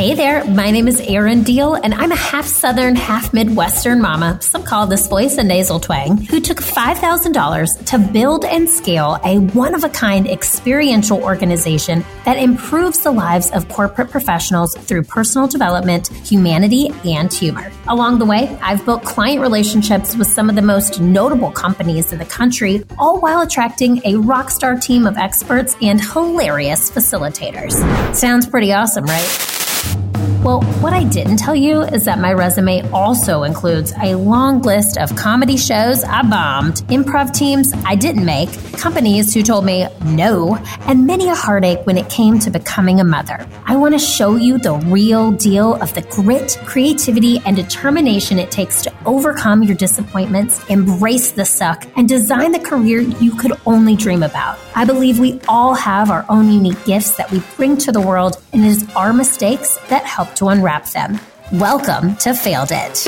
Hey there, my name is Erin Deal, and I'm a half Southern, half Midwestern mama, some call this voice a nasal twang, who took $5,000 to build and scale a one of a kind experiential organization that improves the lives of corporate professionals through personal development, humanity, and humor. Along the way, I've built client relationships with some of the most notable companies in the country, all while attracting a rock star team of experts and hilarious facilitators. Sounds pretty awesome, right? Well, what I didn't tell you is that my resume also includes a long list of comedy shows I bombed, improv teams I didn't make, companies who told me no, and many a heartache when it came to becoming a mother. I want to show you the real deal of the grit, creativity, and determination it takes to overcome your disappointments, embrace the suck, and design the career you could only dream about. I believe we all have our own unique gifts that we bring to the world, and it is our mistakes that help to unwrap them. Welcome to Failed It.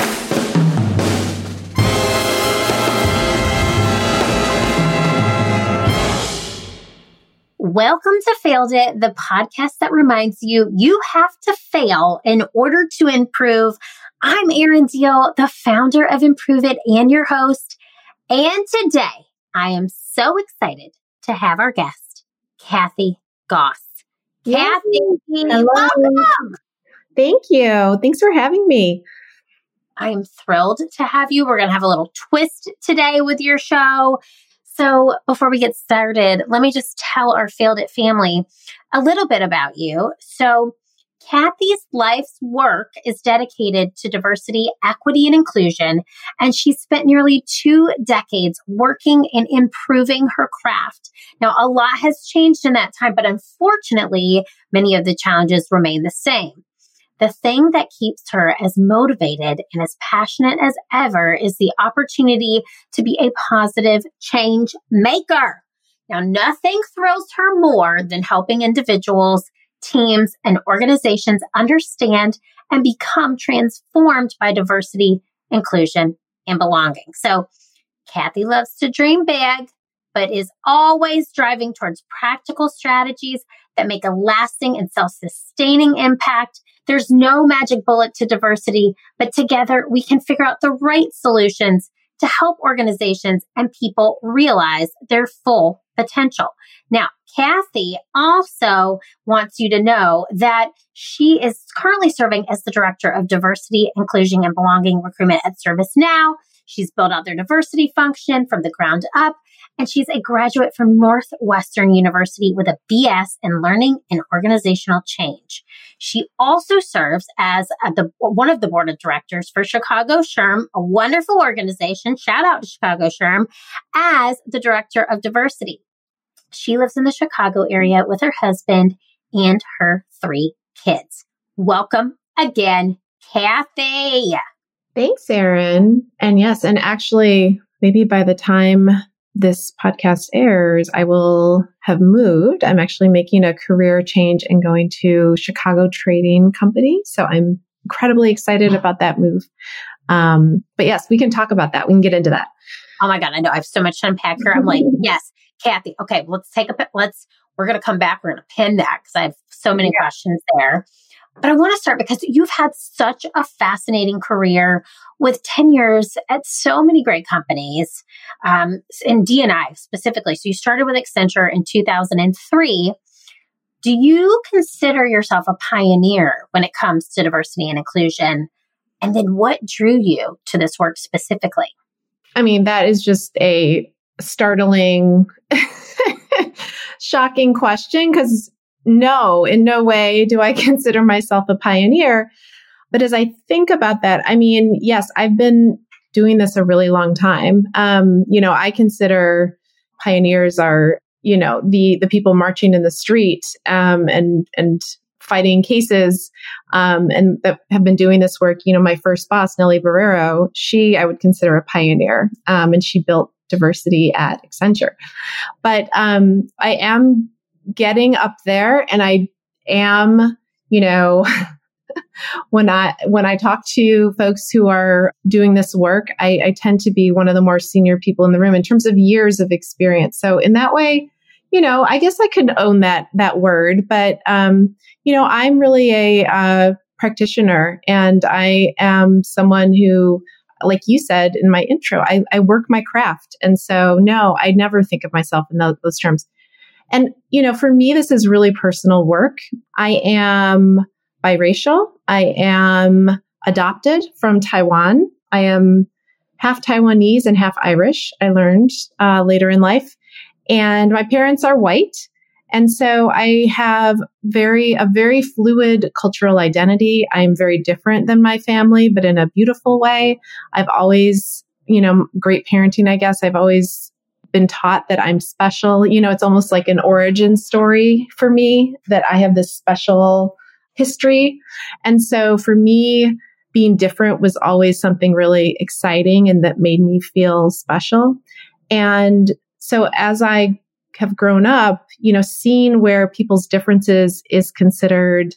Welcome to Failed It, the podcast that reminds you you have to fail in order to improve. I'm Erin Deal, the founder of Improve It and your host. And today I am so excited to have our guest, Kathy Goss. Yay. Kathy, Hello. welcome. Thank you. Thanks for having me. I am thrilled to have you. We're going to have a little twist today with your show. So, before we get started, let me just tell our Failed It family a little bit about you. So, Kathy's life's work is dedicated to diversity, equity, and inclusion, and she spent nearly two decades working and improving her craft. Now, a lot has changed in that time, but unfortunately, many of the challenges remain the same. The thing that keeps her as motivated and as passionate as ever is the opportunity to be a positive change maker. Now, nothing thrills her more than helping individuals, teams, and organizations understand and become transformed by diversity, inclusion, and belonging. So, Kathy loves to dream big, but is always driving towards practical strategies that make a lasting and self sustaining impact there's no magic bullet to diversity, but together we can figure out the right solutions to help organizations and people realize their full potential. Now, Kathy also wants you to know that she is currently serving as the Director of Diversity, Inclusion, and Belonging Recruitment at ServiceNow. She's built out their diversity function from the ground up and she's a graduate from Northwestern University with a BS in Learning and Organizational Change. She also serves as uh, the, one of the board of directors for Chicago SHRM, a wonderful organization. Shout out to Chicago SHRM as the director of diversity. She lives in the Chicago area with her husband and her three kids. Welcome again, Kathy. Thanks, Erin. And yes, and actually, maybe by the time this podcast airs, I will have moved. I'm actually making a career change and going to Chicago Trading Company. So I'm incredibly excited about that move. Um, but yes, we can talk about that. We can get into that. Oh my God. I know I have so much to unpack here. I'm like, yes, Kathy. Okay. Let's take a, let's, we're going to come back. We're going to pin that because I have so many yeah. questions there. But I want to start because you've had such a fascinating career with 10 years at so many great companies, um, in D&I specifically. So you started with Accenture in 2003. Do you consider yourself a pioneer when it comes to diversity and inclusion? And then what drew you to this work specifically? I mean, that is just a startling, shocking question because no, in no way do I consider myself a pioneer. But as I think about that, I mean, yes, I've been doing this a really long time. Um, you know, I consider pioneers are, you know, the the people marching in the street um, and and fighting cases um, and that have been doing this work. You know, my first boss, Nellie Borrero, she I would consider a pioneer, um, and she built diversity at Accenture. But um, I am getting up there and I am, you know, when I when I talk to folks who are doing this work, I, I, tend to be one of the more senior people in the room in terms of years of experience. So in that way, you know, I guess I could own that that word, but um, you know, I'm really a uh, practitioner, and I am someone who, like you said in my intro, I, I work my craft, and so no, I never think of myself in those, those terms. And you know, for me, this is really personal work. I am biracial. I am adopted from Taiwan. I am half Taiwanese and half Irish. I learned uh, later in life and my parents are white. And so I have very, a very fluid cultural identity. I'm very different than my family, but in a beautiful way. I've always, you know, great parenting, I guess. I've always been taught that I'm special. You know, it's almost like an origin story for me that I have this special history. And so for me, being different was always something really exciting and that made me feel special. And so as I have grown up, you know, seeing where people's differences is considered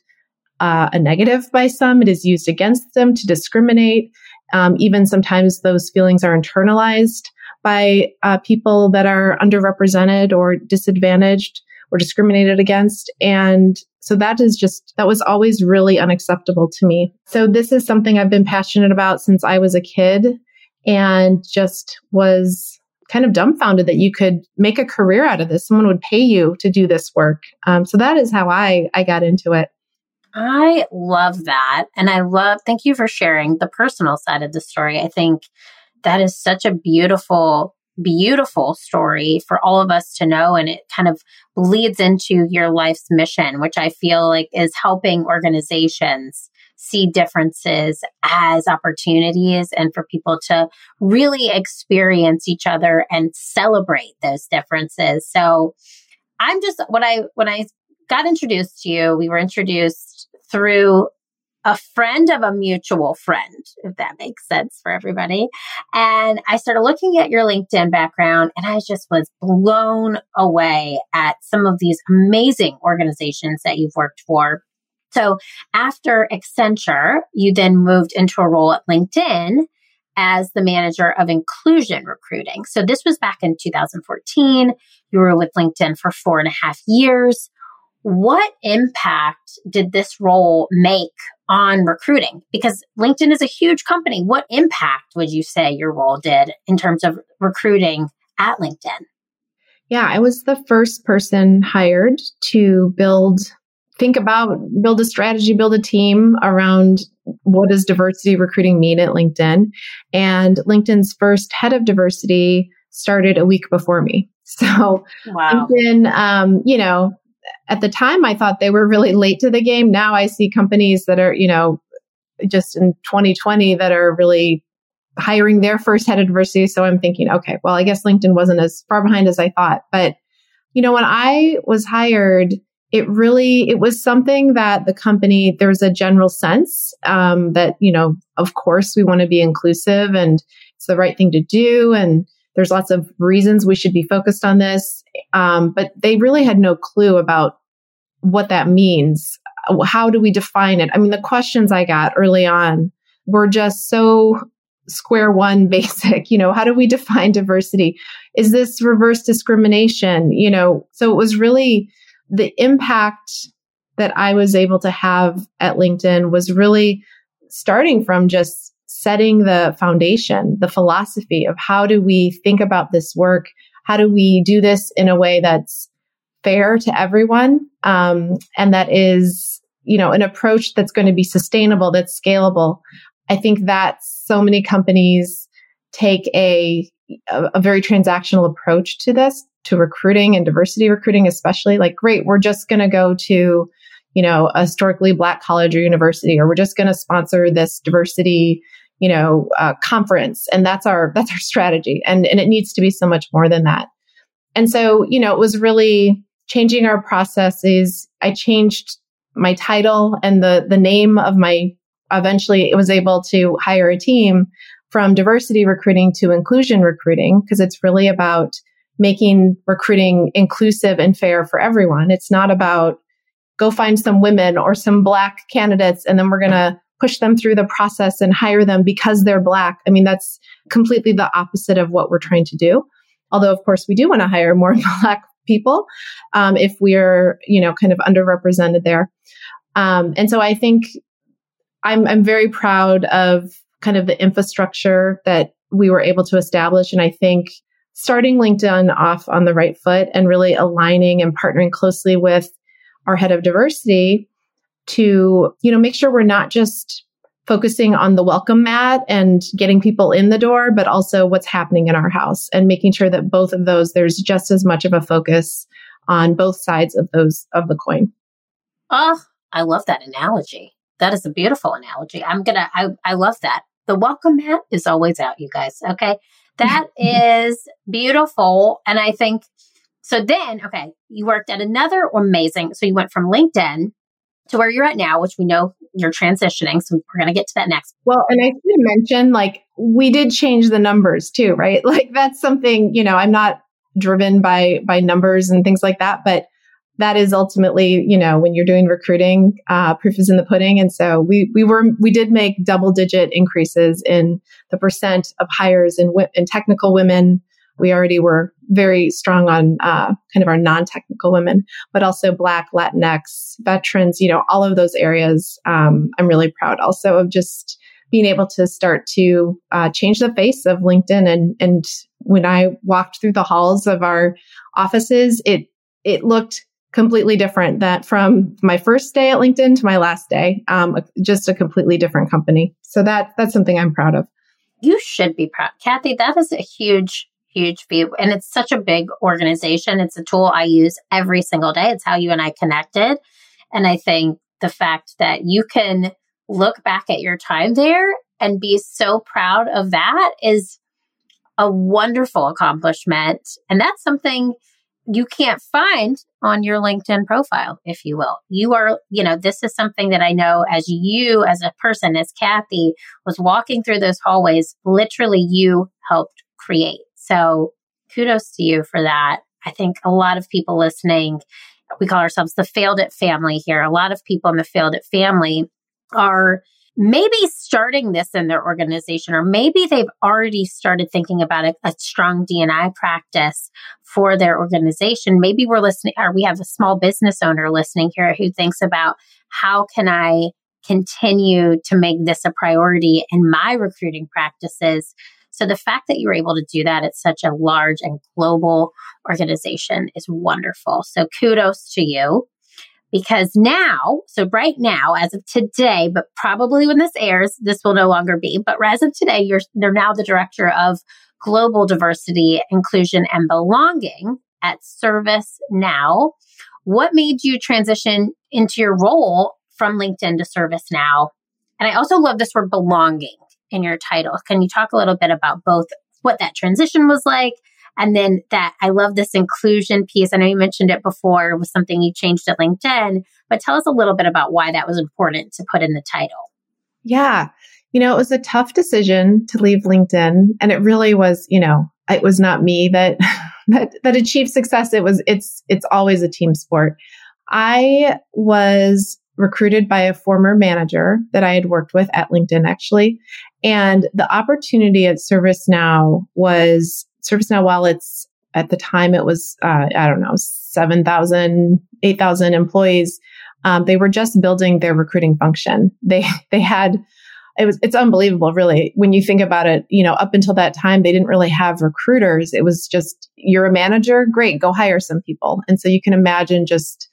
uh, a negative by some, it is used against them to discriminate. Um, even sometimes those feelings are internalized by uh, people that are underrepresented or disadvantaged or discriminated against. And so that is just, that was always really unacceptable to me. So this is something I've been passionate about since I was a kid and just was kind of dumbfounded that you could make a career out of this. Someone would pay you to do this work. Um, so that is how I I got into it. I love that, and I love. Thank you for sharing the personal side of the story. I think that is such a beautiful beautiful story for all of us to know and it kind of bleeds into your life's mission which i feel like is helping organizations see differences as opportunities and for people to really experience each other and celebrate those differences. So I'm just when I when I got introduced to you, we were introduced through a friend of a mutual friend, if that makes sense for everybody. And I started looking at your LinkedIn background and I just was blown away at some of these amazing organizations that you've worked for. So after Accenture, you then moved into a role at LinkedIn as the manager of inclusion recruiting. So this was back in 2014. You were with LinkedIn for four and a half years. What impact did this role make on recruiting? Because LinkedIn is a huge company. What impact would you say your role did in terms of recruiting at LinkedIn? Yeah, I was the first person hired to build think about build a strategy, build a team around what does diversity recruiting mean at LinkedIn. And LinkedIn's first head of diversity started a week before me. So wow. LinkedIn, um, you know, at the time I thought they were really late to the game. Now I see companies that are, you know, just in 2020 that are really hiring their first head of diversity. So I'm thinking, okay, well, I guess LinkedIn wasn't as far behind as I thought. But, you know, when I was hired, it really it was something that the company there was a general sense um, that you know of course we want to be inclusive and it's the right thing to do and there's lots of reasons we should be focused on this um, but they really had no clue about what that means. How do we define it? I mean the questions i got early on were just so square one basic you know how do we define diversity? Is this reverse discrimination? You know so it was really the impact that I was able to have at LinkedIn was really starting from just setting the foundation, the philosophy of how do we think about this work? How do we do this in a way that's fair to everyone? Um, and that is, you know, an approach that's going to be sustainable, that's scalable. I think that so many companies take a, a, a very transactional approach to this to recruiting and diversity recruiting, especially like, great, we're just going to go to, you know, a historically black college or university, or we're just going to sponsor this diversity, you know, uh, conference. And that's our, that's our strategy. And, and it needs to be so much more than that. And so, you know, it was really changing our processes. I changed my title and the, the name of my, eventually it was able to hire a team from diversity recruiting to inclusion recruiting because it's really about making recruiting inclusive and fair for everyone. It's not about go find some women or some black candidates and then we're going to push them through the process and hire them because they're black. I mean, that's completely the opposite of what we're trying to do. Although, of course, we do want to hire more black people um, if we're, you know, kind of underrepresented there. Um, and so I think I'm, I'm very proud of kind of the infrastructure that we were able to establish. And I think starting LinkedIn off on the right foot and really aligning and partnering closely with our head of diversity to, you know, make sure we're not just focusing on the welcome mat and getting people in the door, but also what's happening in our house and making sure that both of those, there's just as much of a focus on both sides of those of the coin. Oh, I love that analogy. That is a beautiful analogy. I'm gonna I, I love that. The welcome mat is always out, you guys. Okay. That is beautiful. And I think so then, okay, you worked at another amazing. So you went from LinkedIn to where you're at now, which we know you're transitioning. So we're going to get to that next. Well, and I should mention, like, we did change the numbers too, right? Like, that's something, you know, I'm not driven by by numbers and things like that, but that is ultimately, you know, when you're doing recruiting, uh, proof is in the pudding. And so we we were we did make double digit increases in the percent of hires in in technical women. We already were very strong on uh, kind of our non technical women, but also Black, Latinx, veterans. You know, all of those areas. Um, I'm really proud also of just being able to start to uh, change the face of LinkedIn. And and when I walked through the halls of our offices, it it looked completely different that from my first day at LinkedIn to my last day, um, just a completely different company. So that that's something I'm proud of. You should be proud, Kathy. That is a huge, huge view, and it's such a big organization. It's a tool I use every single day. It's how you and I connected, and I think the fact that you can look back at your time there and be so proud of that is a wonderful accomplishment, and that's something you can't find on your LinkedIn profile, if you will. You are, you know, this is something that I know as you, as a person, as Kathy was walking through those hallways, literally you helped create. So kudos to you for that. I think a lot of people listening, we call ourselves the failed it family here. A lot of people in the failed it family are maybe starting this in their organization, or maybe they've already started thinking about a, a, strong D&I practice for their organization. Maybe we're listening, or we have a small business owner listening here who thinks about how can I continue to make this a priority in my recruiting practices. So the fact that you're able to do that at such a large and global organization is wonderful. So kudos to you because now, so right now, as of today, but probably when this airs, this will no longer be. But as of today, you're they're now the director of global diversity, inclusion, and belonging at Service Now. What made you transition into your role from LinkedIn to ServiceNow? And I also love this word belonging in your title. Can you talk a little bit about both what that transition was like and then that I love this inclusion piece. I know you mentioned it before was something you changed at LinkedIn, but tell us a little bit about why that was important to put in the title. Yeah. You know, it was a tough decision to leave LinkedIn and it really was, you know, it was not me that that that achieved success. It was it's it's always a team sport. I was recruited by a former manager that I had worked with at LinkedIn actually. And the opportunity at ServiceNow was ServiceNow, while it's at the time it was, uh, I don't know, 7,000, 8,000 employees, um, they were just building their recruiting function. They, they had, it was, it's unbelievable, really. When you think about it, you know, up until that time, they didn't really have recruiters. It was just, you're a manager, great, go hire some people. And so you can imagine just,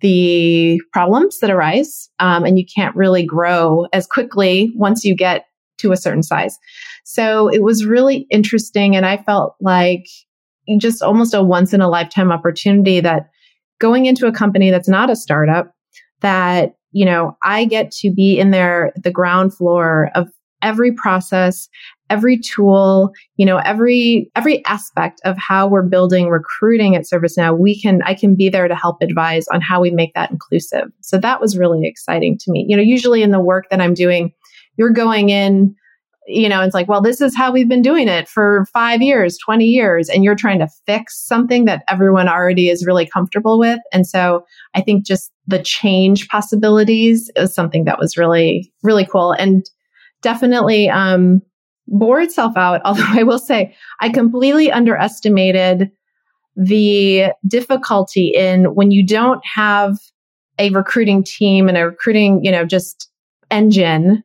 the problems that arise um, and you can't really grow as quickly once you get to a certain size so it was really interesting. And I felt like just almost a once in a lifetime opportunity that going into a company that's not a startup, that, you know, I get to be in there, the ground floor of every process, every tool, you know, every, every aspect of how we're building recruiting at ServiceNow, we can, I can be there to help advise on how we make that inclusive. So that was really exciting to me. You know, usually in the work that I'm doing, you're going in you know, it's like, well, this is how we've been doing it for five years, 20 years, and you're trying to fix something that everyone already is really comfortable with. And so I think just the change possibilities is something that was really, really cool and definitely um, bore itself out. Although I will say, I completely underestimated the difficulty in when you don't have a recruiting team and a recruiting, you know, just engine,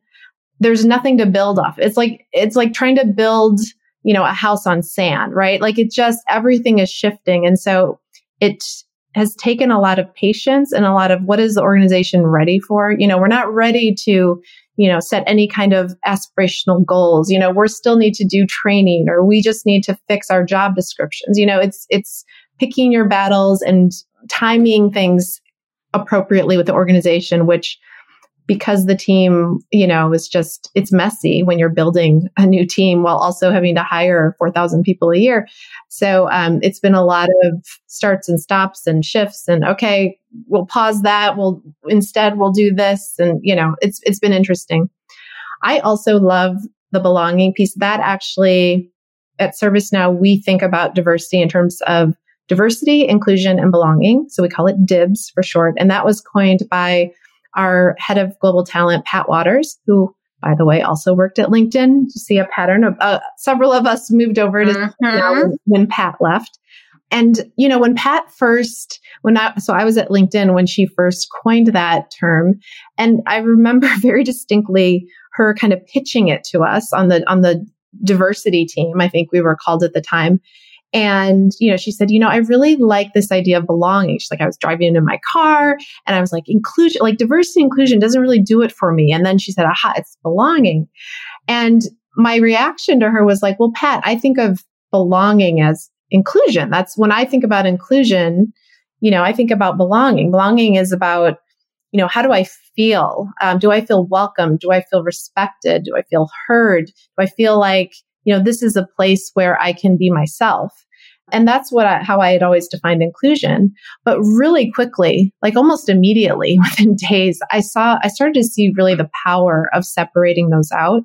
there's nothing to build off. It's like, it's like trying to build, you know, a house on sand, right? Like it just, everything is shifting. And so it has taken a lot of patience and a lot of what is the organization ready for? You know, we're not ready to, you know, set any kind of aspirational goals. You know, we still need to do training or we just need to fix our job descriptions. You know, it's, it's picking your battles and timing things appropriately with the organization, which because the team, you know, is just, it's messy when you're building a new team while also having to hire 4,000 people a year. So um, it's been a lot of starts and stops and shifts and okay, we'll pause that. We'll instead we'll do this. And, you know, it's, it's been interesting. I also love the belonging piece that actually at ServiceNow, we think about diversity in terms of diversity, inclusion, and belonging. So we call it DIBS for short. And that was coined by our head of global talent, Pat Wadors, who, by the way, also worked at LinkedIn. You see a pattern of uh, several of us moved over to mm-hmm. when, when Pat left. And, you know, when Pat first, when I, so I was at LinkedIn when she first coined that term. And I remember very distinctly her kind of pitching it to us on the, on the diversity team. I think we were called at the time. And, you know, she said, you know, I really like this idea of belonging. She's like, I was driving in my car and I was like, inclusion, like diversity inclusion doesn't really do it for me. And then she said, aha, it's belonging. And my reaction to her was like, well, Pat, I think of belonging as inclusion. That's when I think about inclusion, you know, I think about belonging. Belonging is about, you know, how do I feel? Um, do I feel welcome? Do I feel respected? Do I feel heard? Do I feel like, you know, this is a place where I can be myself. And that's what I, how I had always defined inclusion. But really quickly, like almost immediately within days, I saw, I started to see really the power of separating those out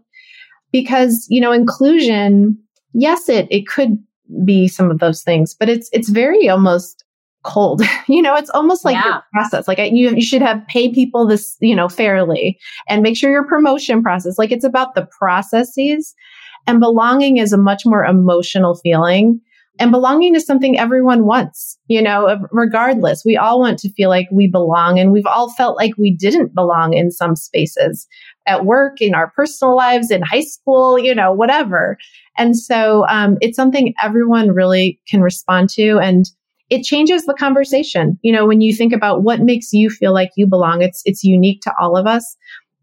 because, you know, inclusion, yes, it, it could be some of those things, but it's, it's very almost cold. you know, it's almost like yeah. your process. Like you, you should have pay people this, you know, fairly and make sure your promotion process, like it's about the processes and belonging is a much more emotional feeling. And belonging is something everyone wants, you know, regardless. We all want to feel like we belong and we've all felt like we didn't belong in some spaces at work, in our personal lives, in high school, you know, whatever. And so um, it's something everyone really can respond to. And it changes the conversation. You know, when you think about what makes you feel like you belong, it's, it's unique to all of us.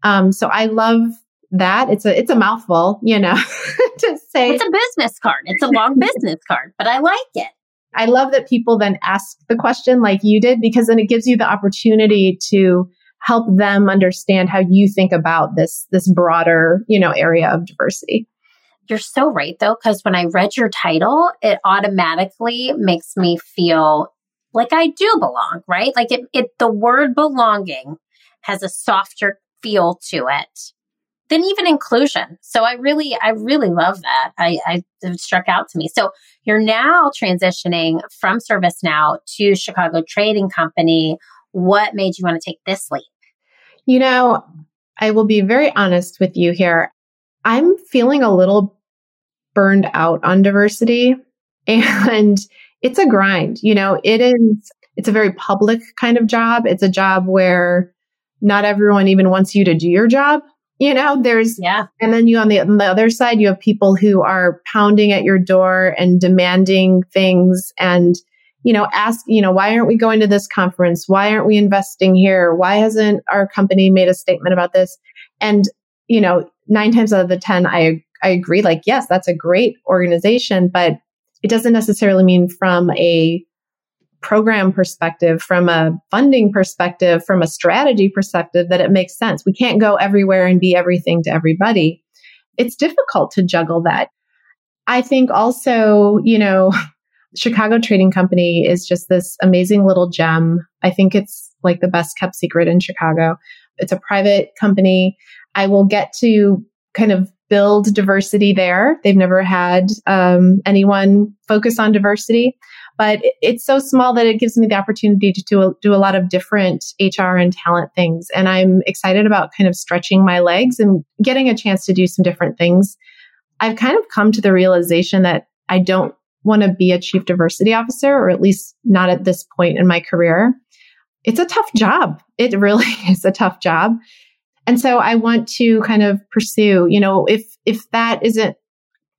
Um, so I love that. It's a it's a mouthful you know to say it's a business card. It's a long business card but i like it. I love that people then ask the question like you did because then it gives you the opportunity to help them understand how you think about this this broader you know area of diversity. You're so right though because when i read your title it automatically makes me feel like i do belong right? Like it, it the word belonging has a softer feel to it than even inclusion. So I really, I really love that. I, I it struck out to me. So you're now transitioning from ServiceNow to Chicago Trading Company. What made you want to take this leap? You know, I will be very honest with you here. I'm feeling a little burned out on diversity and it's a grind. You know, it is, it's a very public kind of job. It's a job where not everyone even wants you to do your job. You know, there's, yeah. And then you on the, on the other side, you have people who are pounding at your door and demanding things and, you know, ask, you know, why aren't we going to this conference? Why aren't we investing here? Why hasn't our company made a statement about this? And, you know, nine times out of the 10, I, I agree. Like, yes, that's a great organization, but it doesn't necessarily mean from a program perspective, from a funding perspective, from a strategy perspective, that it makes sense. We can't go everywhere and be everything to everybody. It's difficult to juggle that. I think also, you know, Chicago Trading Company is just this amazing little gem. I think it's like the best kept secret in Chicago. It's a private company. I will get to kind of build diversity there. They've never had um, anyone focus on diversity but it's so small that it gives me the opportunity to do a, do a lot of different HR and talent things. And I'm excited about kind of stretching my legs and getting a chance to do some different things. I've kind of come to the realization that I don't want to be a chief diversity officer, or at least not at this point in my career. It's a tough job. It really is a tough job. And so I want to kind of pursue, you know, if, if that isn't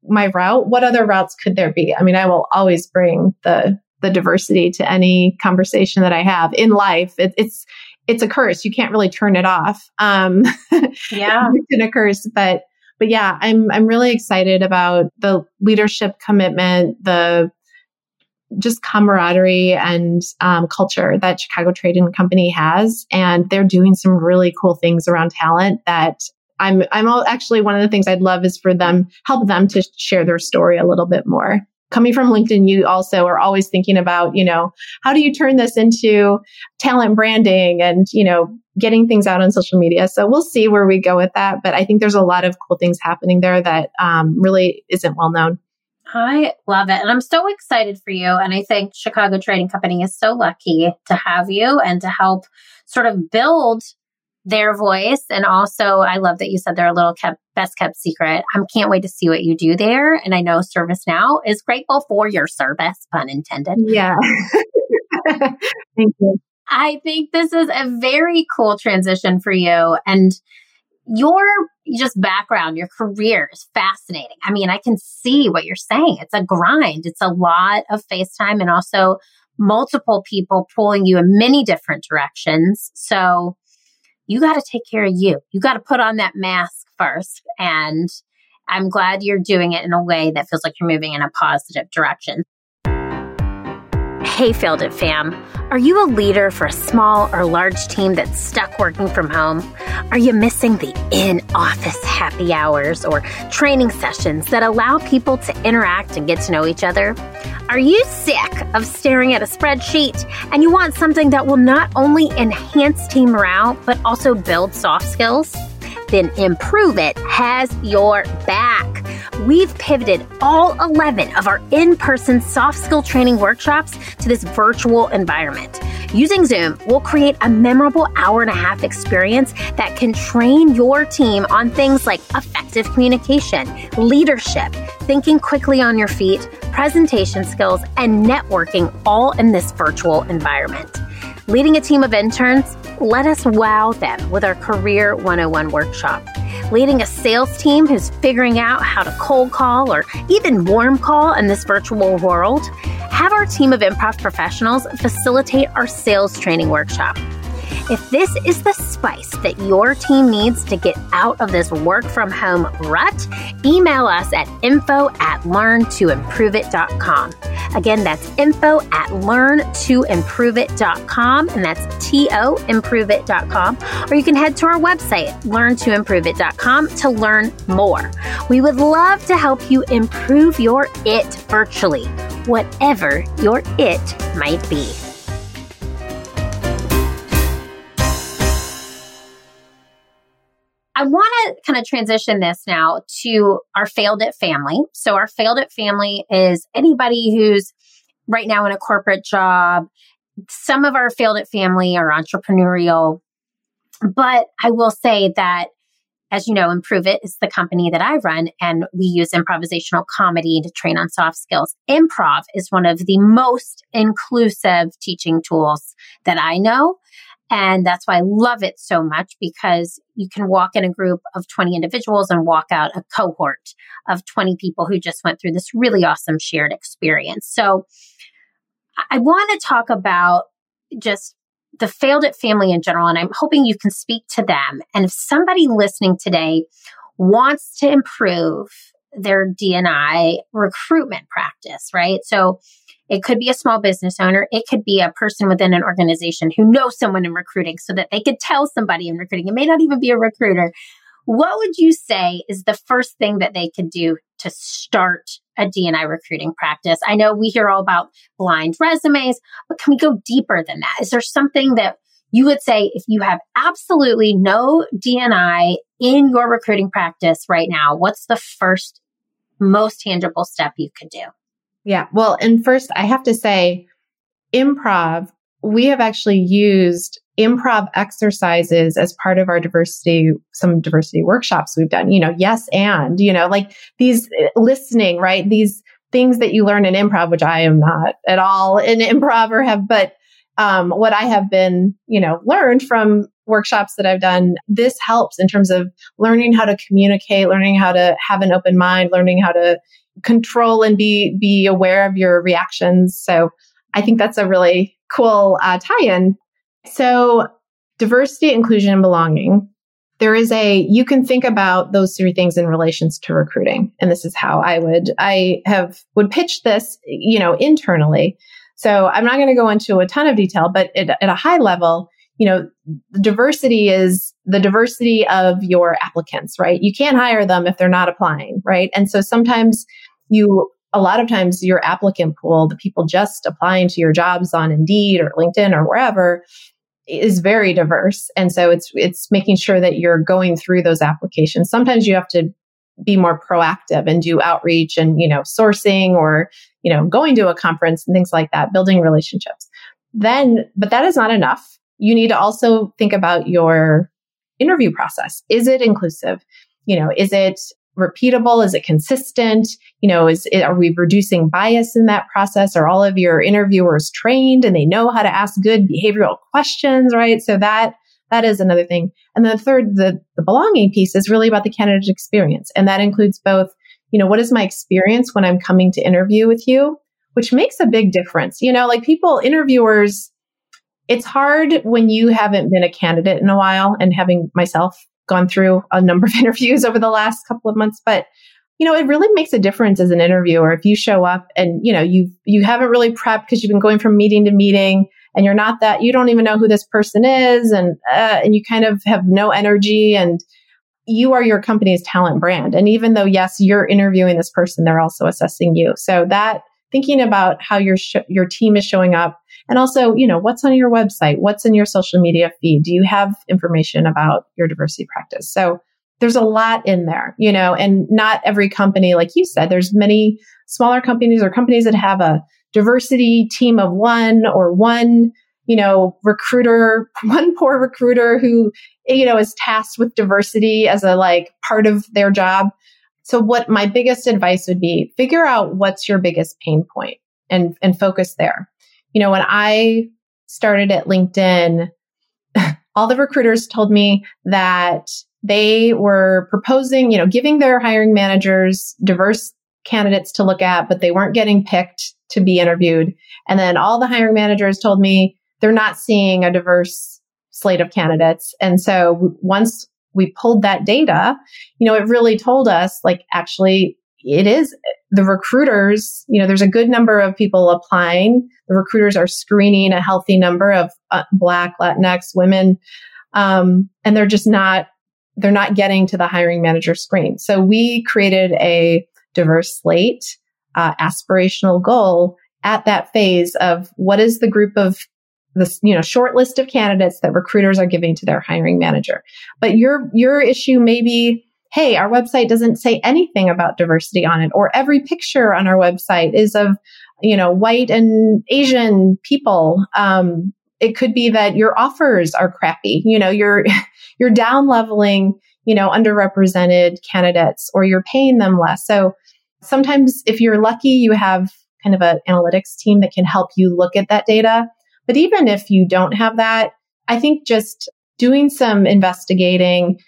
my route, what other routes could there be? I mean, I will always bring the, the diversity to any conversation that I have in life. It, it's, it's a curse. You can't really turn it off. Um, yeah, it's a curse, but, but yeah, I'm, I'm really excited about the leadership commitment, the just camaraderie and um, culture that Chicago Trading Company has, and they're doing some really cool things around talent that I'm I'm all, actually one of the things I'd love is for them help them to share their story a little bit more. Coming from LinkedIn, you also are always thinking about, you know, how do you turn this into talent branding and, you know, getting things out on social media. So we'll see where we go with that. But I think there's a lot of cool things happening there that um, really isn't well known. I love it. And I'm so excited for you. And I think Chicago Trading Company is so lucky to have you and to help sort of build their voice. And also, I love that you said they're a little kept, best kept secret. I can't wait to see what you do there. And I know ServiceNow is grateful for your service, pun intended. Yeah. Thank you. I think this is a very cool transition for you. And your just background, your career is fascinating. I mean, I can see what you're saying. It's a grind. It's a lot of FaceTime and also multiple people pulling you in many different directions. So you got to take care of you. You got to put on that mask first. And I'm glad you're doing it in a way that feels like you're moving in a positive direction. Hey, Failed It fam. Are you a leader for a small or large team that's stuck working from home? Are you missing the in office happy hours or training sessions that allow people to interact and get to know each other? Are you sick of staring at a spreadsheet and you want something that will not only enhance team morale but also build soft skills? Then Improve It has your back. We've pivoted all 11 of our in person soft skill training workshops to this virtual environment. Using Zoom, we'll create a memorable hour and a half experience that can train your team on things like effective communication, leadership, thinking quickly on your feet, presentation skills, and networking all in this virtual environment. Leading a team of interns, let us wow them with our Career 101 workshop. Leading a sales team who's figuring out how to cold call or even warm call in this virtual world, have our team of improv professionals facilitate our sales training workshop. If this is the spice that your team needs to get out of this work from home rut, email us at info at learntoimproveit.com. Again, that's info at learntoimproveit.com, and that's T-O improveit.com. Or you can head to our website, learntoimproveit.com, to learn more. We would love to help you improve your it virtually, whatever your it might be. I want to kind of transition this now to our failed it family. So, our failed it family is anybody who's right now in a corporate job. Some of our failed it family are entrepreneurial. But I will say that, as you know, Improve It is the company that I run, and we use improvisational comedy to train on soft skills. Improv is one of the most inclusive teaching tools that I know. And that's why I love it so much because you can walk in a group of 20 individuals and walk out a cohort of 20 people who just went through this really awesome shared experience. So I want to talk about just the failed it family in general, and I'm hoping you can speak to them. And if somebody listening today wants to improve their D&I recruitment practice, right? So it could be a small business owner. It could be a person within an organization who knows someone in recruiting so that they could tell somebody in recruiting. It may not even be a recruiter. What would you say is the first thing that they could do to start a D&I recruiting practice? I know we hear all about blind resumes, but can we go deeper than that? Is there something that you would say if you have absolutely no D&I in your recruiting practice right now, what's the first most tangible step you could do? Yeah. Well, and first I have to say, improv, we have actually used improv exercises as part of our diversity, some diversity workshops we've done, you know, yes, and, you know, like these uh, listening, right? These, things that you learn in improv, which I am not at all in improv or have, but um, what I have been, you know, learned from workshops that I've done, this helps in terms of learning how to communicate, learning how to have an open mind, learning how to control and be be aware of your reactions. So I think that's a really cool uh, tie-in. So diversity, inclusion, and belonging. There is a you can think about those three things in relations to recruiting, and this is how I would I have would pitch this, you know, internally. So I'm not going to go into a ton of detail, but at, at a high level, you know, diversity is the diversity of your applicants, right? You can't hire them if they're not applying, right? And so sometimes you, a lot of times your applicant pool, the people just applying to your jobs on Indeed or LinkedIn or wherever is very diverse. And so it's, it's making sure that you're going through those applications. Sometimes you have to be more proactive and do outreach and, you know, sourcing or, you know, going to a conference and things like that, building relationships. Then, but that is not enough you need to also think about your interview process. Is it inclusive? You know, is it repeatable? Is it consistent? You know, is it, are we reducing bias in that process? Are all of your interviewers trained and they know how to ask good behavioral questions, right? So that that is another thing. And the third, the, the belonging piece is really about the candidate experience. And that includes both, you know, what is my experience when I'm coming to interview with you, which makes a big difference. You know, like people, interviewers, it's hard when you haven't been a candidate in a while and having myself gone through a number of interviews over the last couple of months, but you know, it really makes a difference as an interviewer if you show up and, you know, you you haven't really prepped because you've been going from meeting to meeting and you're not that you don't even know who this person is and uh, and you kind of have no energy and you are your company's talent brand. And even though yes, you're interviewing this person, they're also assessing you. So that thinking about how your sh- your team is showing up and also, you know, what's on your website? What's in your social media feed? Do you have information about your diversity practice? So there's a lot in there, you know, and not every company, like you said, there's many smaller companies or companies that have a diversity team of one or one, you know, recruiter, one poor recruiter who, you know, is tasked with diversity as a like part of their job. So what my biggest advice would be figure out what's your biggest pain point and, and focus there you know, when I started at LinkedIn, all the recruiters told me that they were proposing, you know, giving their hiring managers diverse candidates to look at, but they weren't getting picked to be interviewed. And then all the hiring managers told me they're not seeing a diverse slate of candidates. And so once we pulled that data, you know, it really told us like actually it is the recruiters, you know, there's a good number of people applying. The recruiters are screening a healthy number of uh, Black, Latinx women. Um, and they're just not, they're not getting to the hiring manager screen. So we created a diverse slate, uh, aspirational goal at that phase of what is the group of this, you know, short list of candidates that recruiters are giving to their hiring manager. But your, your issue may be, hey, our website doesn't say anything about diversity on it, or every picture on our website is of, you know, white and Asian people. Um, it could be that your offers are crappy. You know, you're, you're down leveling, you know, underrepresented candidates or you're paying them less. So sometimes if you're lucky, you have kind of an analytics team that can help you look at that data. But even if you don't have that, I think just doing some investigating,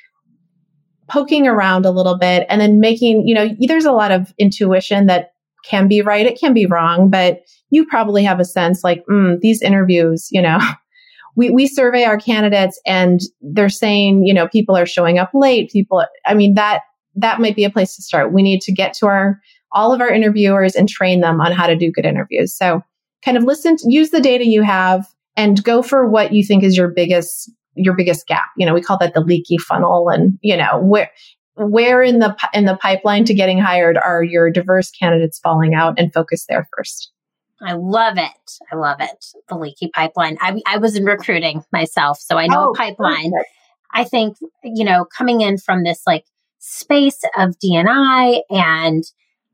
poking around a little bit and then making, you know, there's a lot of intuition that can be right. It can be wrong, but you probably have a sense like, mm, these interviews, you know, we, we survey our candidates and they're saying, you know, people are showing up late. People, I mean, that, that might be a place to start. We need to get to our, all of our interviewers and train them on how to do good interviews. So kind of listen, to, use the data you have and go for what you think is your biggest your biggest gap. You know, we call that the leaky funnel and, you know, where where in the in the pipeline to getting hired are your diverse candidates falling out and focus there first. I love it. I love it. The leaky pipeline. I, I was in recruiting myself, so I know oh, pipeline. Perfect. I think, you know, coming in from this like space of D&I and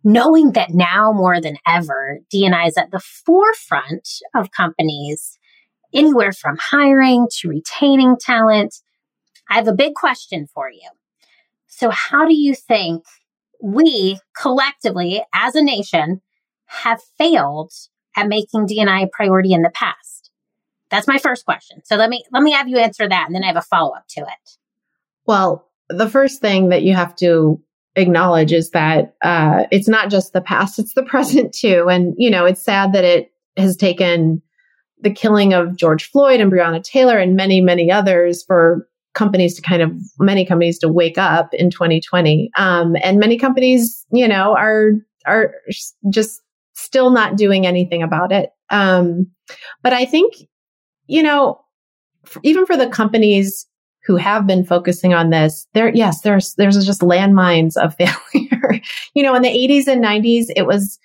knowing that now more than ever, D&I is at the forefront of companies anywhere from hiring to retaining talent. I have a big question for you. So, how do you think we collectively as a nation have failed at making D&I a priority in the past? That's my first question. So let me let me have you answer that and then I have a follow-up to it. Well, the first thing that you have to acknowledge is that uh, it's not just the past, it's the present too. And, you know, it's sad that it has taken the killing of George Floyd and Breonna Taylor and many, many others for companies to kind of many companies to wake up in 2020 um, and many companies you know are are just still not doing anything about it um, but i think you know even for the companies who have been focusing on this there yes there's there's just landmines of failure you know in the 80s and 90s it was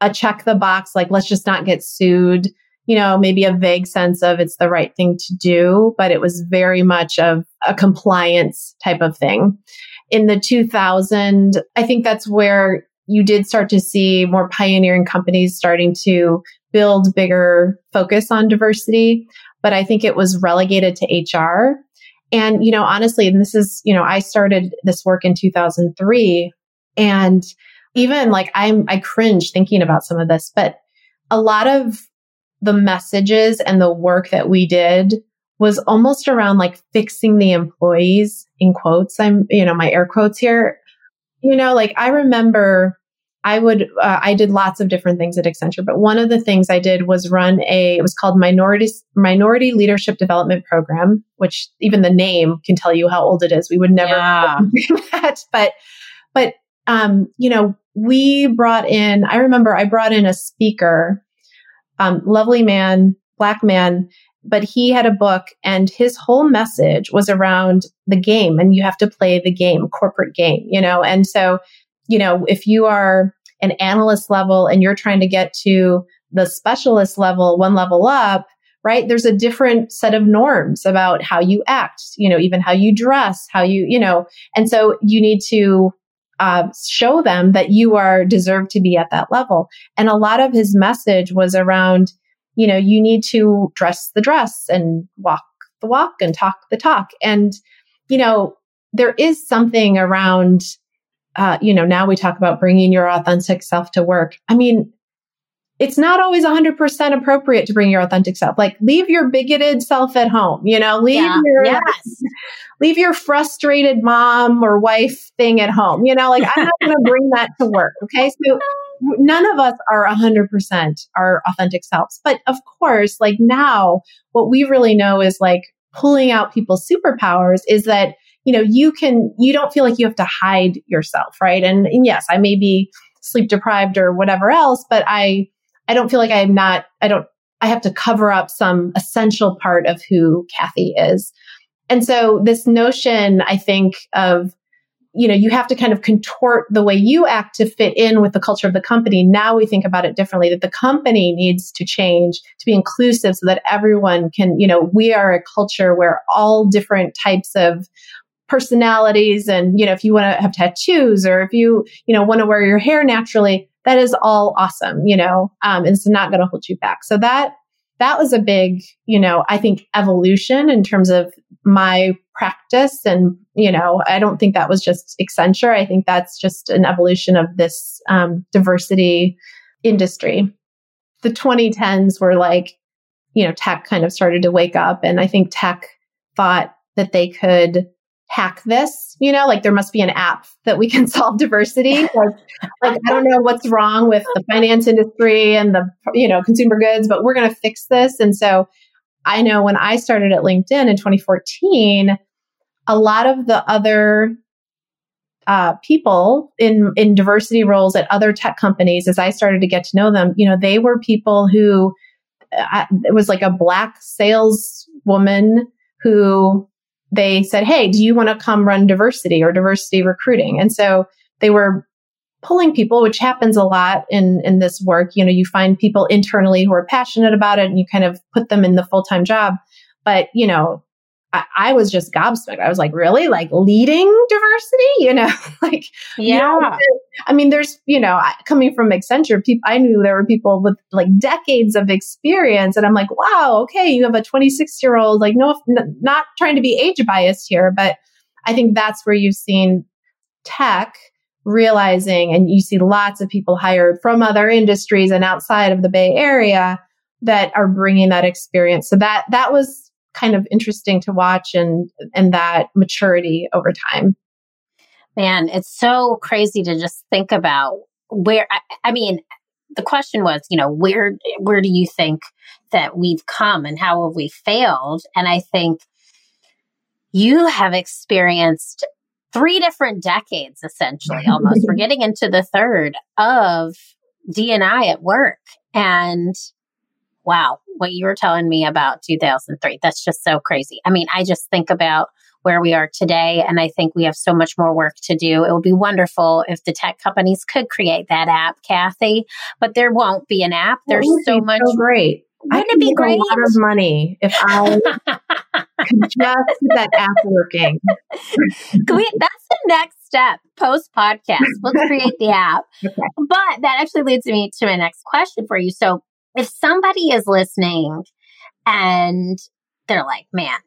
a check the box like let's just not get sued you know, maybe a vague sense of it's the right thing to do, but it was very much of a compliance type of thing. In the 2000, I think that's where you did start to see more pioneering companies starting to build bigger focus on diversity. But I think it was relegated to HR. And, you know, honestly, and this is, you know, I started this work in 2003 and even like I'm, I cringe thinking about some of this, but a lot of the messages and the work that we did was almost around like fixing the employees in quotes. I'm, you know, my air quotes here. You know, like I remember I would, uh, I did lots of different things at Accenture, but one of the things I did was run a, it was called Minority, Minority Leadership Development Program, which even the name can tell you how old it is. We would never yeah. that, but, but, um, you know, we brought in, I remember I brought in a speaker um, lovely man, black man, but he had a book and his whole message was around the game and you have to play the game, corporate game, you know? And so, you know, if you are an analyst level and you're trying to get to the specialist level, one level up, right? There's a different set of norms about how you act, you know, even how you dress, how you, you know, and so you need to uh, show them that you are deserved to be at that level. And a lot of his message was around, you know, you need to dress the dress and walk the walk and talk the talk. And, you know, there is something around, uh, you know, now we talk about bringing your authentic self to work. I mean, it's not always 100% appropriate to bring your authentic self. Like leave your bigoted self at home, you know, leave yeah, your yes. leave your frustrated mom or wife thing at home. You know, like I'm not going to bring that to work, okay? So none of us are 100% our authentic selves. But of course, like now what we really know is like pulling out people's superpowers is that you know, you can you don't feel like you have to hide yourself, right? And, and yes, I may be sleep deprived or whatever else, but I I don't feel like I'm not, I don't, I have to cover up some essential part of who Kathy is. And so this notion, I think of, you know, you have to kind of contort the way you act to fit in with the culture of the company. Now we think about it differently that the company needs to change to be inclusive so that everyone can, you know, we are a culture where all different types of personalities and, you know, if you want to have tattoos or if you, you know, want to wear your hair naturally, that is all awesome, you know, um, it's not going to hold you back. So that, that was a big, you know, I think evolution in terms of my practice. And, you know, I don't think that was just Accenture. I think that's just an evolution of this um, diversity industry. The 2010s were like, you know, tech kind of started to wake up. And I think tech thought that they could hack this, you know, like there must be an app that we can solve diversity. like, like I don't know what's wrong with the finance industry and the, you know, consumer goods, but we're going to fix this. And so I know when I started at LinkedIn in 2014, a lot of the other uh, people in in diversity roles at other tech companies, as I started to get to know them, you know, they were people who uh, it was like a black saleswoman who they said, Hey, do you want to come run diversity or diversity recruiting? And so they were pulling people, which happens a lot in, in this work. You know, you find people internally who are passionate about it and you kind of put them in the full time job. But, you know, I, I, was just gobsmacked. I was like, really? Like leading diversity? You know, like, yeah. You know, I mean, there's, you know, coming from Accenture, people, I knew there were people with like decades of experience. And I'm like, wow, okay, you have a 26 year old, like, no, n- not trying to be age biased here, but I think that's where you've seen tech realizing, and you see lots of people hired from other industries and outside of the Bay Area that are bringing that experience. So that, that was kind of interesting to watch and, and that maturity over time. Man, it's so crazy to just think about where, I, I mean, the question was, you know, where, where do you think that we've come and how have we failed? And I think you have experienced three different decades, essentially, almost. We're getting into the third of D&I at work. And wow, what you were telling me about 2003, that's just so crazy. I mean, I just think about where we are today, and I think we have so much more work to do. It would be wonderful if the tech companies could create that app, Kathy, but there won't be an app. There's so much. So great. Wouldn't it be great? A lot of money if I could just get that app working. we, that's the next step post podcast. Let's create the app. Okay. But that actually leads me to my next question for you. So, if somebody is listening and they're like, "Man,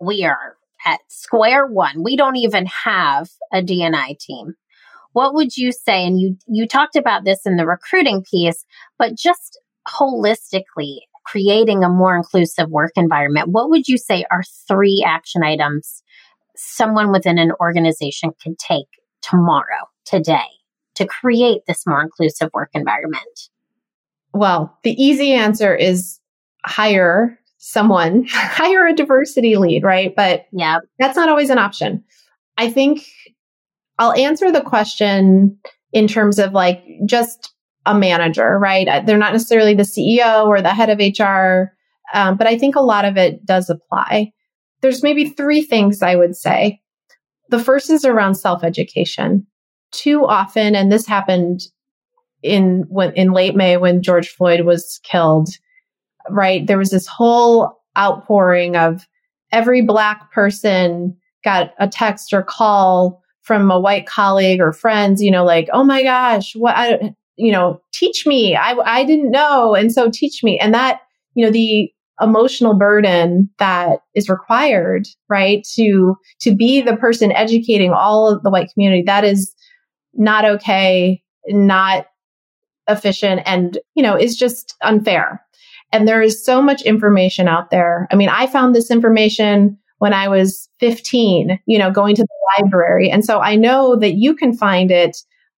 we are at square one. We don't even have a D&I team." What would you say? And you you talked about this in the recruiting piece, but just holistically creating a more inclusive work environment, what would you say are three action items someone within an organization could take tomorrow, today, to create this more inclusive work environment? Well, the easy answer is hire someone, hire a diversity lead, right? But yeah, that's not always an option. I think I'll answer the question in terms of like just a manager, right? Uh, they're not necessarily the CEO or the head of HR, um, but I think a lot of it does apply. There's maybe three things I would say. The first is around self education. Too often, and this happened in when in late May when George Floyd was killed, right? There was this whole outpouring of every black person got a text or call from a white colleague or friends, you know, like, oh my gosh, what I, you know, teach me. I, I didn't know. And so teach me. And that, you know, the emotional burden that is required, right? To, to be the person educating all of the white community, that is not okay, not efficient and, you know, is just unfair. And there is so much information out there. I mean, I found this information when I was 15, you know, going to the library. And so I know that you can find it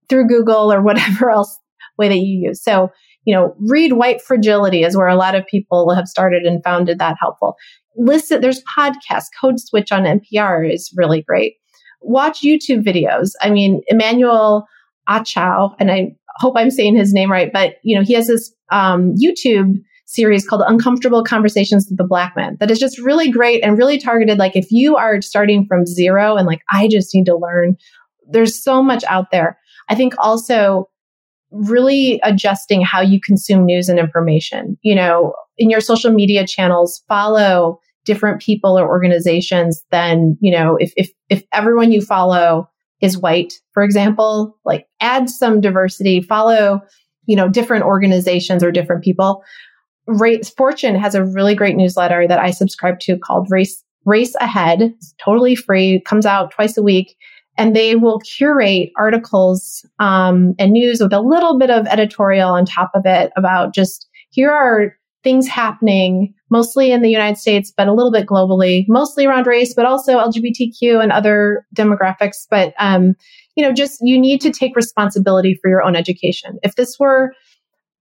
through Google or whatever else way that you use. So, you know, read White Fragility is where a lot of people have started and founded that helpful. Listen, there's podcasts. Code Switch on NPR is really great. Watch YouTube videos. I mean, Emmanuel Acho, and I hope I'm saying his name right, but you know, he has this um, YouTube series called Uncomfortable Conversations with the Black Man that is just really great and really targeted. Like if you are starting from zero and like, I just need to learn, there's so much out there. I think also really adjusting how you consume news and information. You know, in your social media channels, follow different people or organizations than, you know, if, if, if everyone you follow is white, for example, like add some diversity, follow, you know, different organizations or different people. Race Fortune has a really great newsletter that I subscribe to called Race Race Ahead. It's totally free, comes out twice a week and they will curate articles um, and news with a little bit of editorial on top of it about just here are things happening mostly in the United States, but a little bit globally, mostly around race, but also LGBTQ and other demographics. But, um, you know, just you need to take responsibility for your own education. If this were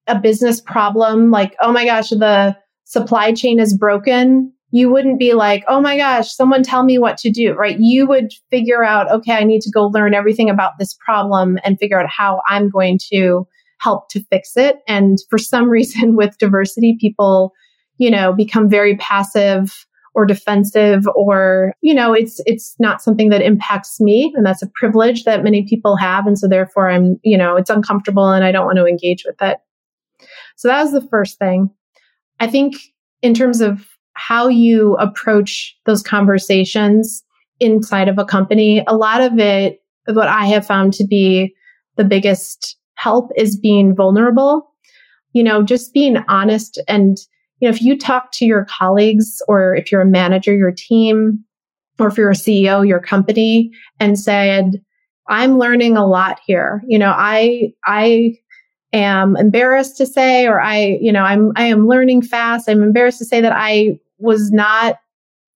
a business problem, like, oh my gosh, the supply chain is broken, you wouldn't be like, oh my gosh, someone tell me what to do, right? You would figure out, okay, I need to go learn everything about this problem and figure out how I'm going to help to fix it. And for some reason with diversity, people, you know, become very passive or defensive or, you know, it's, it's not something that impacts me. And that's a privilege that many people have. And so therefore I'm, you know, it's uncomfortable and I don't want to engage with it. So that was the first thing. I think in terms of how you approach those conversations inside of a company. A lot of it, what I have found to be the biggest help is being vulnerable. You know, just being honest. And, you know, if you talk to your colleagues or if you're a manager, your team, or if you're a CEO, your company, and said, I'm learning a lot here. You know, I, I am embarrassed to say, or I, you know, I'm, I am learning fast. I'm embarrassed to say that I was not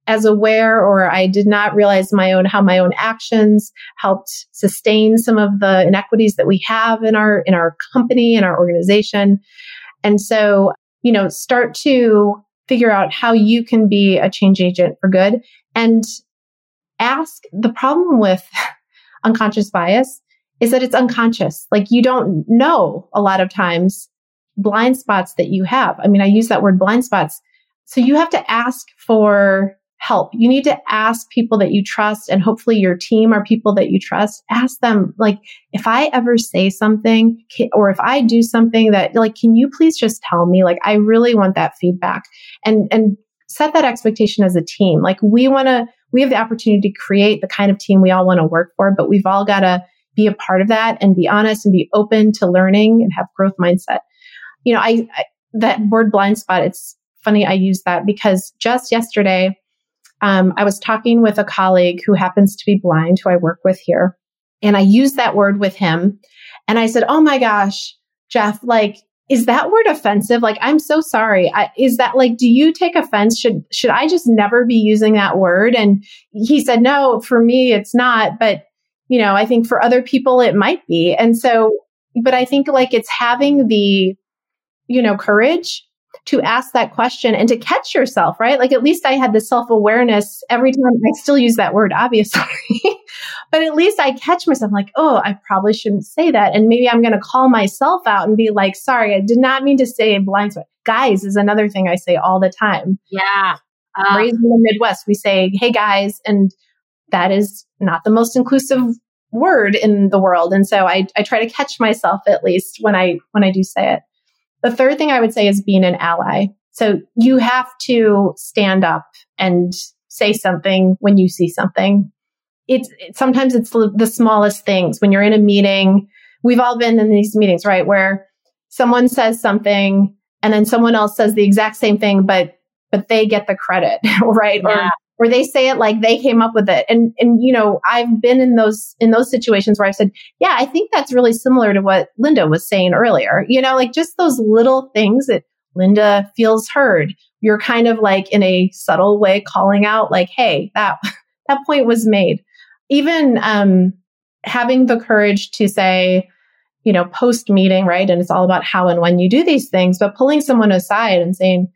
as aware or I did not realize my own, how my own actions helped sustain some of the inequities that we have in our, in our company and our organization. And so, you know, start to figure out how you can be a change agent for good and ask the problem with unconscious bias is that it's unconscious. Like you don't know a lot of times blind spots that you have. I mean, I use that word blind spots. So you have to ask for help. You need to ask people that you trust and hopefully your team are people that you trust. Ask them, like, if I ever say something or if I do something that, like, can you please just tell me? Like, I really want that feedback and, and set that expectation as a team. Like, we want to, we have the opportunity to create the kind of team we all want to work for, but we've all got to be a part of that and be honest and be open to learning and have growth mindset. You know, I, I that word blind spot, it's funny I use that because just yesterday, um, I was talking with a colleague who happens to be blind, who I work with here, and I used that word with him. And I said, Oh my gosh, Jeff, like, is that word offensive? Like, I'm so sorry. I, is that like, do you take offense? Should, should I just never be using that word? And he said, no, for me, it's not. But, you know, I think for other people, it might be. And so, but I think like it's having the, you know, courage to ask that question and to catch yourself, right? Like at least I had the self awareness every time I still use that word, obviously, but at least I catch myself like, oh, I probably shouldn't say that. And maybe I'm going to call myself out and be like, sorry, I did not mean to say blind spot. Guys is another thing I say all the time. Yeah. Uh, Raised in the Midwest, we say, hey guys, and that is not the most inclusive word in the world. And so I, I try to catch myself at least when I, when I do say it. The third thing I would say is being an ally. So you have to stand up and say something when you see something. It's it, sometimes it's the, smallest things when you're in a meeting. We've all been in these meetings, right? Where someone says something and then someone else says the exact same thing, but, but they get the credit, right? Yeah. Or or they say it like they came up with it. And, and, you know, I've been in those, in those situations where I said, yeah, I think that's really similar to what Linda was saying earlier. You know, like just those little things that Linda feels heard. You're kind of like in a subtle way calling out like, Hey, that, that point was made. Even, um, having the courage to say, you know, post meeting, right? And it's all about how and when you do these things, but pulling someone aside and saying,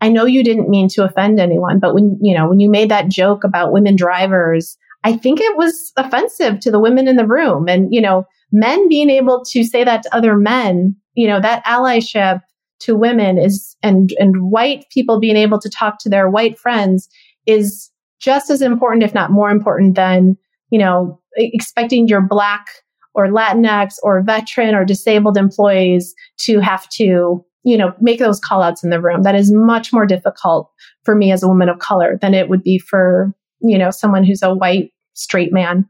I know you didn't mean to offend anyone, but when, you know, when you made that joke about women drivers, I think it was offensive to the women in the room. And, you know, men being able to say that to other men, you know, that allyship to women is, and, and white people being able to talk to their white friends is just as important, if not more important than, you know, expecting your black or Latinx or veteran or disabled employees to have to you know, make those call outs in the room. That is much more difficult for me as a woman of color than it would be for, you know, someone who's a white straight man.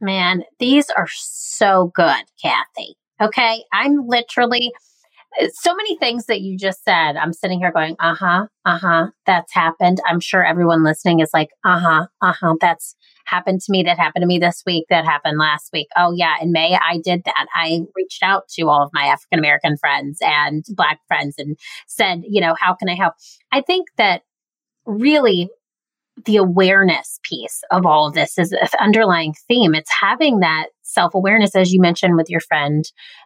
Man, these are so good, Kathy. Okay. I'm literally, so many things that you just said. I'm sitting here going, uh huh, uh huh, that's happened. I'm sure everyone listening is like, uh huh, uh huh, that's happened to me. That happened to me this week. That happened last week. Oh, yeah. In May, I did that. I reached out to all of my African American friends and Black friends and said, you know, how can I help? I think that really the awareness piece of all of this is an underlying theme. It's having that self awareness, as you mentioned with your friend,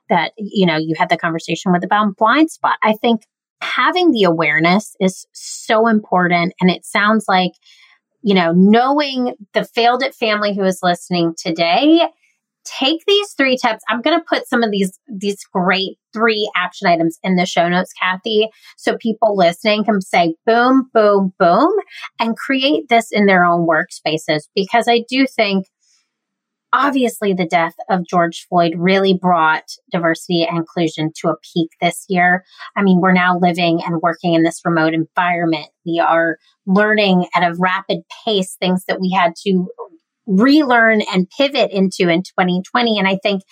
that, you know, you had the conversation with about blind spot. I think having the awareness is so important. And it sounds like, you know, knowing the failed it family who is listening today take these three tips. I'm going to put some of these these great three action items in the show notes, Kathy, so people listening can say boom, boom, boom, and create this in their own workspaces. Because I do think, obviously, the death of George Floyd really brought diversity and inclusion to a peak this year. I mean, we're now living and working in this remote environment. We are learning at a rapid pace things that we had to relearn and pivot into in 2020. And I think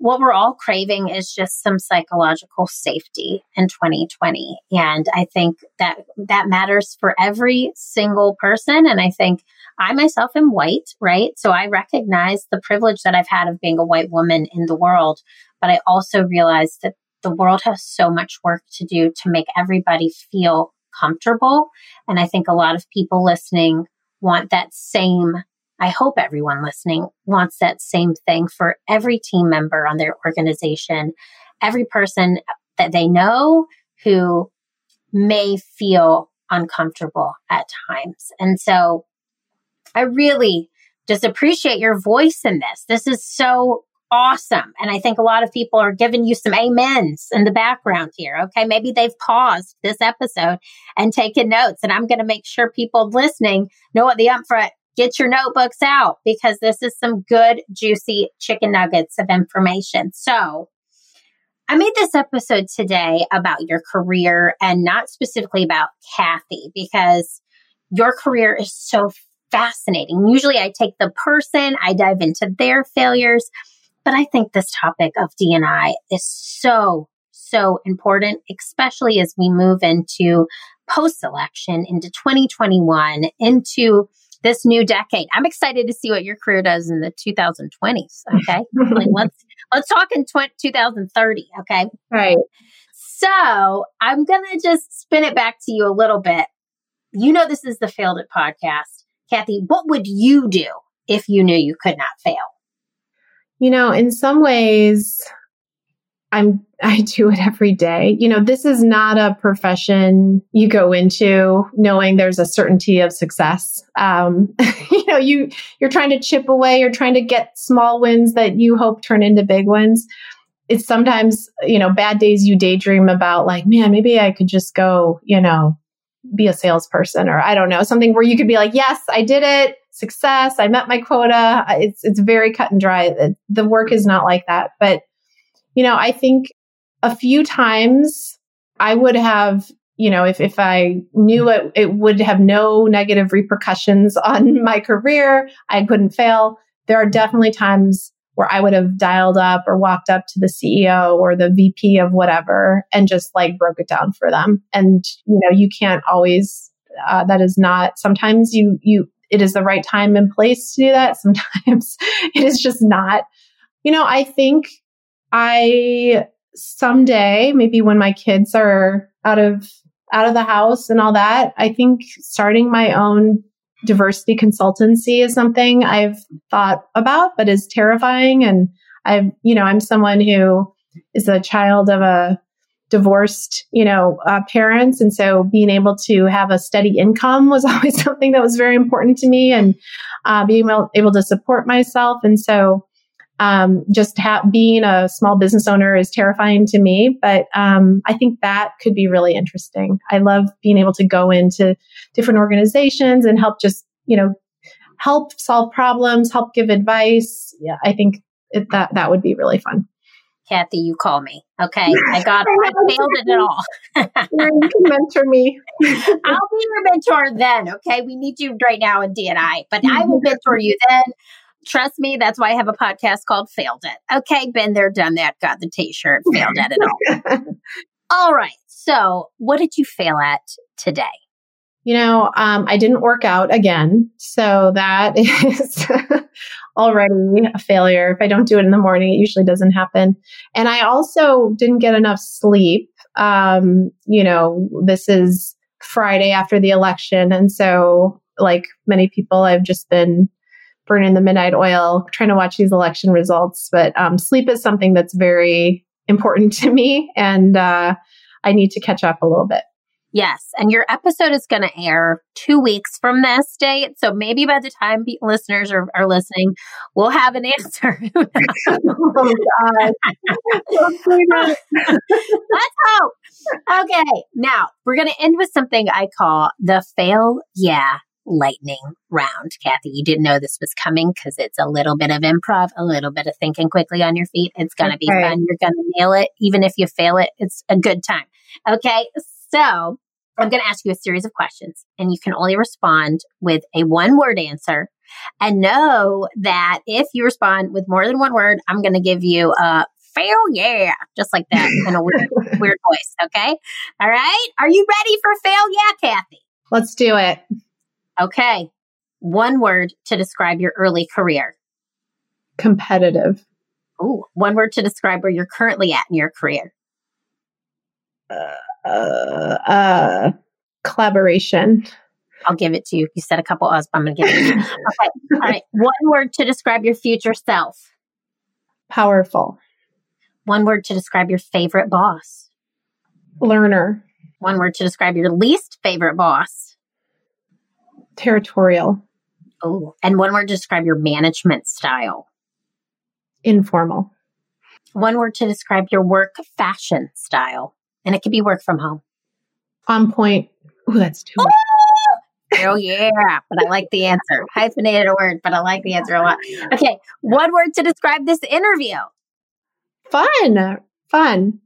what we're all craving is just some psychological safety in 2020 and i think that that matters for every single person. And i think i myself am white right? So i recognize the privilege that i've had of being a white woman in the world. But i also realize that the world has so much work to do to make everybody feel comfortable. And i think a lot of people listening want that same I hope everyone listening wants that same thing for every team member on their organization, every person that they know who may feel uncomfortable at times. And so I really just appreciate your voice in this. This is so awesome. And I think a lot of people are giving you some amens in the background here. Okay. Maybe they've paused this episode and taken notes. And I'm going to make sure people listening know what the upfront get your notebooks out because this is some good, juicy chicken nuggets of information. So, I made this episode today about your career and not specifically about Kathy because your career is so fascinating. Usually I take the person, I dive into their failures, but I think this topic of D&I is so, so important, especially as we move into post election, into 2021, into this new decade. I'm excited to see what your career does in the 2020s. Okay. like let's, let's talk in 20, 2030. Okay. Right. So I'm going to just spin it back to you a little bit. You know, this is the Failed It podcast. Kathy, what would you do if you knew you could not fail? You know, in some ways, I'm I do it every day. You know, this is not a profession you go into knowing there's a certainty of success. Um, you know, you you're trying to chip away, you're trying to get small wins that you hope turn into big wins. It's sometimes, you know, bad days you daydream about like, man, maybe I could just go, you know, be a salesperson or I don't know, something where you could be like, yes, I did it. Success. I met my quota. It's, it's very cut and dry. The work is not like that. But you know, I think a few times I would have, you know, if, if I knew it, it would have no negative repercussions on my career, I couldn't fail. There are definitely times where I would have dialed up or walked up to the CEO or the VP of whatever and just like broke it down for them. And, you know, you can't always, uh, that is not, sometimes you, you, it is the right time and place to do that. Sometimes it is just not. You know, I think I someday, maybe when my kids are out of out of the house and all that, I think starting my own diversity consultancy is something I've thought about, but is terrifying. And I've, you know, I'm someone who is a child of a divorced, you know, uh, parents. And so being able to have a steady income was always something that was very important to me and uh, being able, able to support myself. And so um, just ha- being a small business owner is terrifying to me, but um, I think that could be really interesting. I love being able to go into different organizations and help just, you know, help solve problems, help give advice. Yeah, I think it, that that would be really fun. Kathy, you call me. Okay. I got I failed it at all. you can mentor me. I'll be your mentor then. Okay. We need you right now in D&I, but I will mentor you then. Trust me, that's why I have a podcast called Failed It. Okay, been there, done that, got the t shirt, failed at it all. all right. So, what did you fail at today? You know, um, I didn't work out again. So that is already a failure. If I don't do it in the morning, it usually doesn't happen. And I also didn't get enough sleep. Um, you know, this is Friday after the election. And so, like many people, I've just been burning the midnight oil, trying to watch these election results. But um, sleep is something that's very important to me, and uh, I need to catch up a little bit. Yes. And your episode is going to air two weeks from this date. So maybe by the time listeners are, are listening, we'll have an answer. oh, God. Let's hope. Okay. Now we're going to end with something I call the fail yeah lightning round. Kathy, you didn't know this was coming because it's a little bit of improv, a little bit of thinking quickly on your feet. It's going to be fun. You're going to nail it. Even if you fail it, it's a good time. Okay. So I'm going to ask you a series of questions and you can only respond with a one word answer. And know that if you respond with more than one word, I'm going to give you a fail yeah, just like that in a weird, weird voice. Okay. All right. Are you ready for fail yeah, Kathy? Let's do it. Okay. One word to describe your early career. Competitive. Ooh, one word to describe where you're currently at in your career. Uh, uh, uh, collaboration. I'll give it to you. You said a couple O's, but I'm going to give it to you. Okay. All right. One word to describe your future self. Powerful. One word to describe your favorite boss. Learner. One word to describe your least favorite boss. Territorial. Oh, and one word to describe your management style. Informal. One word to describe your work fashion style. And it could be work from home. On point. Oh, that's too much. Oh, oh yeah, but I like the answer. Hyphenated a word, but I like the answer a lot. Okay, one word to describe this interview. Fun, fun.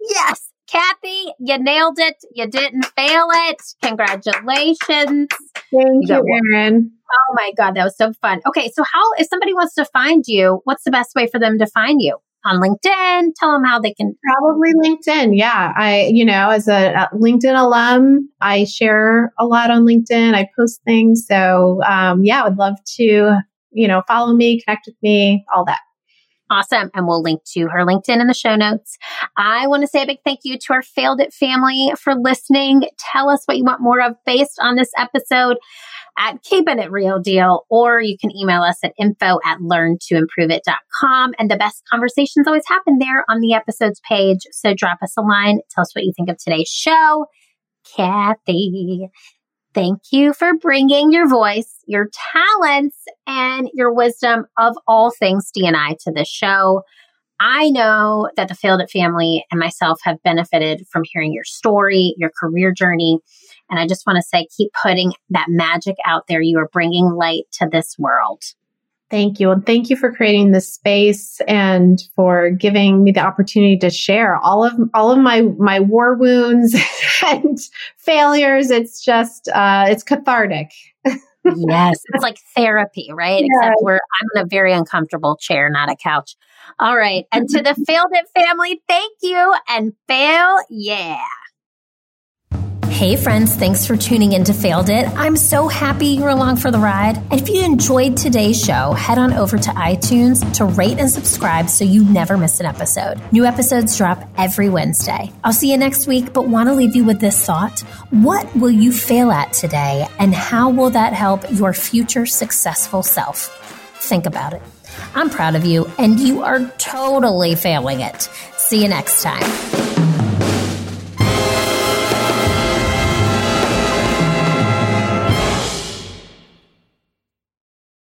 Yes, Kathy, you nailed it. You didn't fail it. Congratulations. Thank you, Erin. Oh my God, that was so fun. Okay, so how, if somebody wants to find you, what's the best way for them to find you? On LinkedIn, tell them how they can. Probably LinkedIn. Yeah. I, you know, as a, a LinkedIn alum, I share a lot on LinkedIn. I post things. So, um, yeah, I would love to, you know, follow me, connect with me, all that. Awesome. And we'll link to her LinkedIn in the show notes. I want to say a big thank you to our Failed It family for listening. Tell us what you want more of based on this episode at Keeping It Real Deal, or you can email us at info at learntoimproveit.com. And the best conversations always happen there on the episodes page. So drop us a line. Tell us what you think of today's show. Kathy, Thank you for bringing your voice, your talents, and your wisdom of all things D&I to this show. I know that the Failed It family and myself have benefited from hearing your story, your career journey. And I just want to say, keep putting that magic out there. You are bringing light to this world. Thank you. And thank you for creating this space and for giving me the opportunity to share all of all of my my war wounds and failures. It's just uh it's cathartic. yes, it's like therapy, right? Except we're I'm in a very uncomfortable chair, not a couch. All right. And to the Failed It family, thank you and fail yeah. Hey friends, thanks for tuning in to Failed It. I'm so happy you're along for the ride. And if you enjoyed today's show, head on over to iTunes to rate and subscribe so you never miss an episode. New episodes drop every Wednesday. I'll see you next week, but want to leave you with this thought. What will you fail at today, and how will that help your future successful self? Think about it. I'm proud of you, and you are totally failing it. See you next time.